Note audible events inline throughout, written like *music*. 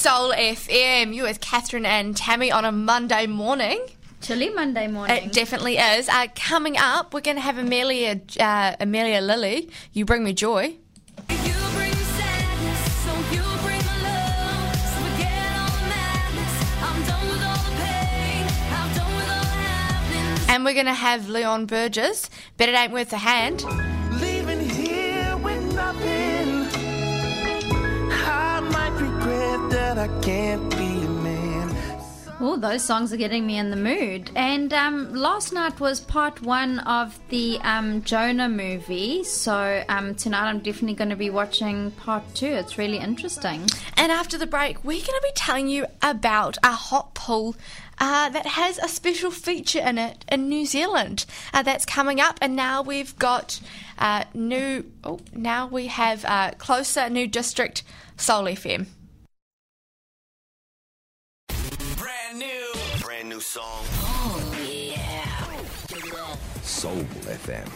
Soul FM. You with Catherine and Tammy on a Monday morning. Chilly Monday morning. It definitely is. Uh, coming up, we're going to have Amelia uh, Amelia Lily. You bring me joy. You bring sadness, so you bring love. So forget all the madness. I'm done with all the pain. I'm done with all the happenings. And we're going to have Leon Bridges. Bet it ain't worth a hand. Regret that I can't be a man. Oh, those songs are getting me in the mood. And um, last night was part one of the um, Jonah movie. So um, tonight I'm definitely going to be watching part two. It's really interesting. And after the break, we're going to be telling you about a hot pool uh, that has a special feature in it in New Zealand. Uh, that's coming up, and now we've got uh, new. Oh, now we have uh, closer new district Soul FM. New song. Soul FM.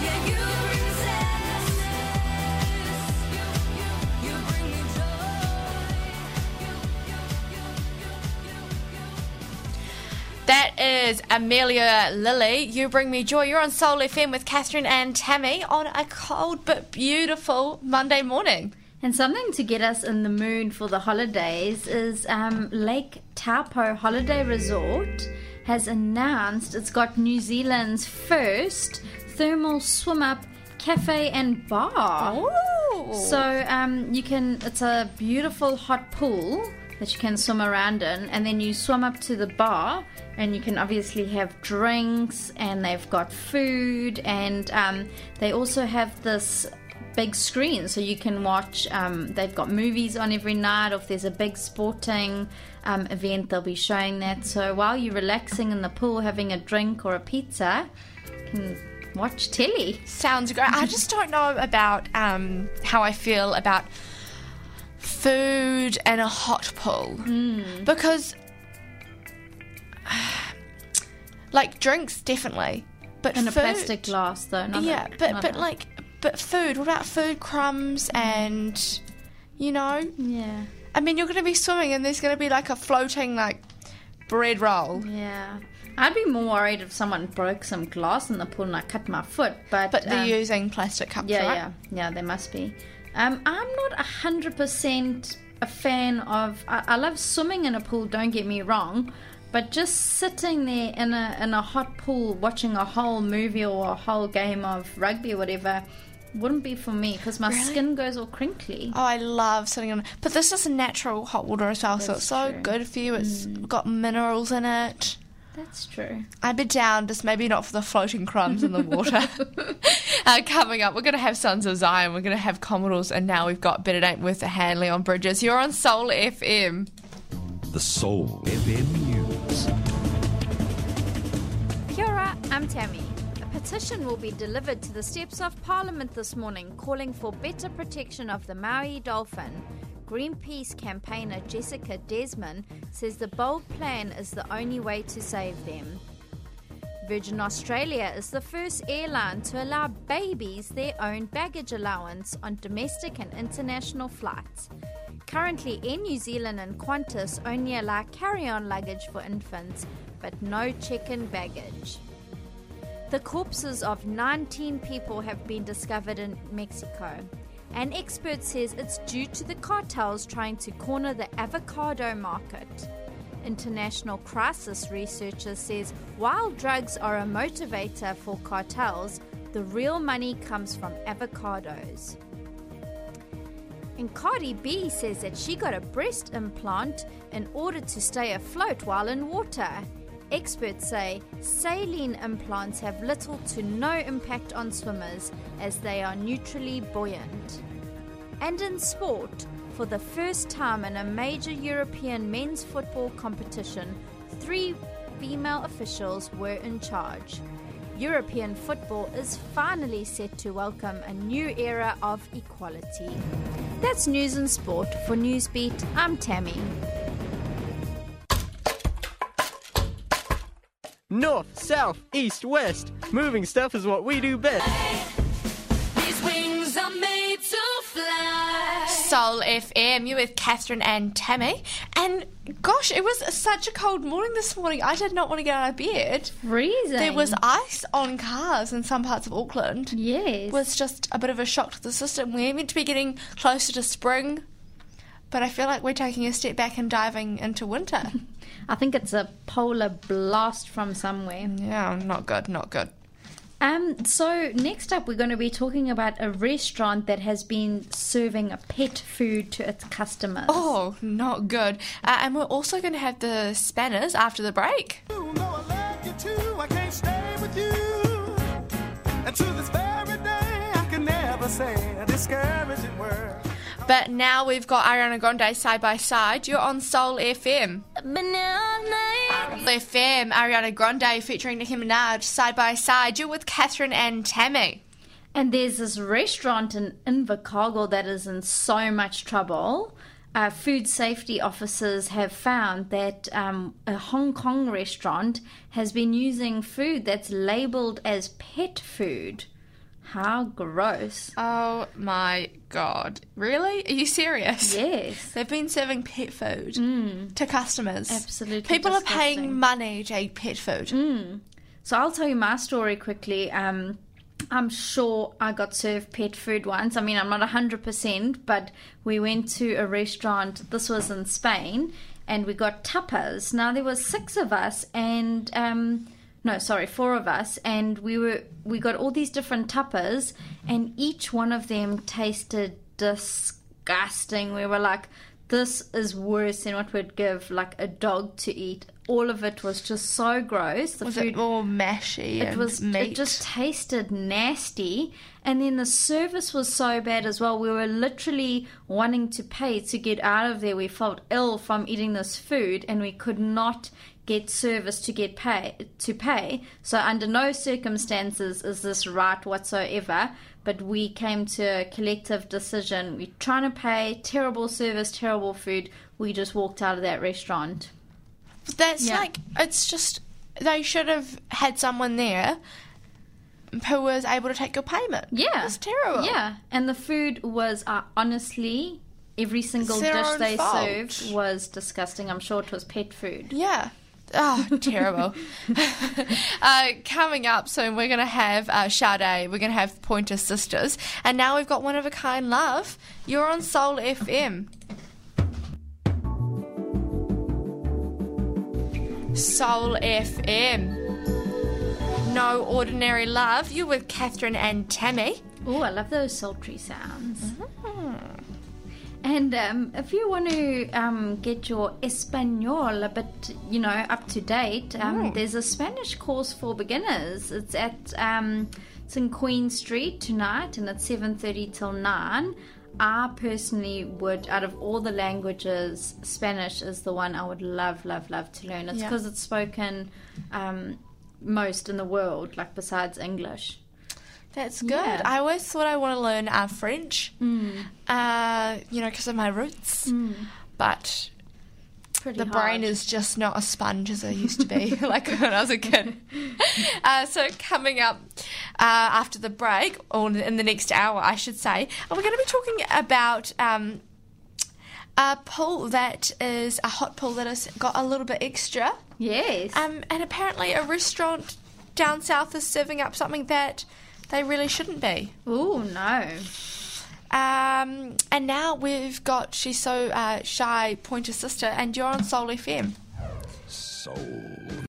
Yeah, you bring sadness. You, you, you bring me That is Amelia Lily. You bring me joy. You're on Soul FM with Catherine and Tammy on a cold but beautiful Monday morning. And something to get us in the mood for the holidays is um, Lake Taupo Holiday Resort has announced it's got New Zealand's first thermal swim up cafe and bar. Ooh. So um, you can, it's a beautiful hot pool that you can swim around in, and then you swim up to the bar, and you can obviously have drinks, and they've got food, and um, they also have this big screen so you can watch um, they've got movies on every night or if there's a big sporting um, event they'll be showing that. So while you're relaxing in the pool having a drink or a pizza you can watch telly. Sounds great. I just don't know about um, how I feel about food and a hot pool. Because, *sighs* like, drinks definitely, but in a food, plastic glass though not yeah, a, but but a- like, but food. What about food crumbs and, you know, yeah I mean, you're going to be swimming and there's going to be like a floating like bread roll. yeah I'd be more worried if someone broke some glass in the pool and I cut my foot but But they're um, using plastic cups, Yeah, right? yeah, yeah. There must be. Um, I'm not a hundred percent a fan of. I, I love swimming in a pool. Don't get me wrong, but just sitting there in a in a hot pool watching a whole movie or a whole game of rugby or whatever wouldn't be for me because my Really? skin goes all crinkly. Oh, I love sitting on. But this is natural hot water as well, so it's so true. Mm. good for you. It's got minerals in it. That's true. I'd be down, just maybe not for the floating crumbs in the water. *laughs* *laughs* uh, coming up, we're going to have Sons of Zion, we're going to have Commodores, and now we've got Bet It Ain't Worth a Hand, Leon Bridges. You're on Soul FM. The Soul FM News. Kia ora, I'm Tammy. Petition will be delivered to the steps of Parliament this morning calling for better protection of the Maui dolphin. Greenpeace campaigner Jessica Desmond says the bold plan is the only way to save them. Virgin Australia is the first airline to allow babies their own baggage allowance on domestic and international flights. Currently, Air New Zealand and Qantas only allow carry on luggage for infants, but no check in baggage. The corpses of 19 people have been discovered in Mexico. An expert says it's due to the cartels trying to corner the avocado market. International crisis researcher says while drugs are a motivator for cartels, the real money comes from avocados. And Cardi B says that she got a breast implant in order to stay afloat while in water. Experts say saline implants have little to no impact on swimmers as they are neutrally buoyant. And in sport, for the first time in a major European men's football competition, three female officials were in charge. European football is finally set to welcome a new era of equality. That's news and sport. For Newsbeat, I'm Tammy. North, south, east, west. Moving stuff is what we do best. These wings are made to fly. Soul FM. You're with Catherine and Tammy. And gosh, it was such a cold morning this morning. I did not want to get out of bed. Freezing. There was ice on cars in some parts of Auckland. Yes. It was just a bit of a shock to the system. We're meant to be getting closer to spring, but I feel like we're taking a step back and diving into winter. *laughs* I think it's a polar blast from somewhere. yeah, not good, not good. Um, so next up, we're going to be talking about a restaurant that has been serving pet food to its customers. Oh, not good. Uh, and we're also going to have the spanners after the break. You know I love you too. I can't stay with you. And to this very day, I can never say a discouraging word. But now we've got Ariana Grande side by side. You're on Soul FM. FM, Ariana Grande featuring Nicki Minaj side by side. You're with Catherine and Tammy. And there's this restaurant in Invercargill that is in so much trouble. Uh, food safety officers have found that um, a Hong Kong restaurant has been using food that's labeled as pet food. How gross. Oh my god. Really? Are you serious? Yes. They've been serving pet food to customers. Absolutely People are paying money to eat pet food. So I'll tell you my story quickly. Um, I'm sure I got served pet food once. I mean, I'm not 100%, but we went to a restaurant. This was in Spain, and we got tapas. Now there was six of us, and um, no, sorry, four of us, and we were we got all these different tapas, and each one of them tasted disgusting. We were like, this is worse than what we'd give like a dog to eat. All of it was just so gross. The Was food it all mashy? it was meat? it just tasted nasty and then the service was so bad as well we were literally wanting to pay to get out of there we felt ill from eating this food and we could not get service to get pay to pay so under no circumstances is this right whatsoever but we came to a collective decision we're trying to pay terrible service terrible food we just walked out of that restaurant That's Yeah. like it's just they should have had someone there who was able to take your payment. Yeah. it's terrible. Yeah, and the food was uh, honestly every single dish they fault. served was disgusting. I'm sure it was pet food. Yeah. Oh, terrible. *laughs* uh, coming up soon, we're going to have uh, Sade, we're going to have Pointer Sisters, and now we've got One of a Kind Love. You're on Soul FM. Soul FM. No Ordinary Love. You're with Catherine and Tammy. Oh, I love those sultry sounds. And um, if you want to um, get your Espanol a bit, you know, up to date, um, there's a Spanish course for beginners. It's at um, it's in Queen Street tonight, and it's seven thirty till nine. I personally would, out of all the languages, Spanish is the one I would love, love, love to learn. It's Yeah. because it's spoken um, most in the world, like besides English. That's good. Yeah. I always thought I want to learn uh, French, uh, you know, because of my roots. But Pretty the hard. brain is just not a sponge as I used to be, *laughs* *laughs* like when I was a kid. *laughs* Uh, so coming up uh, after the break, or in the next hour, I should say, we're going to be talking about. Um, a pool that is a hot pool that has got a little bit extra, Yes. um, and apparently a restaurant down south is serving up something that they really shouldn't be. Oh no. Um, and now we've got She's So uh, Shy, Pointer Sister, and you're on Soul FM. Soul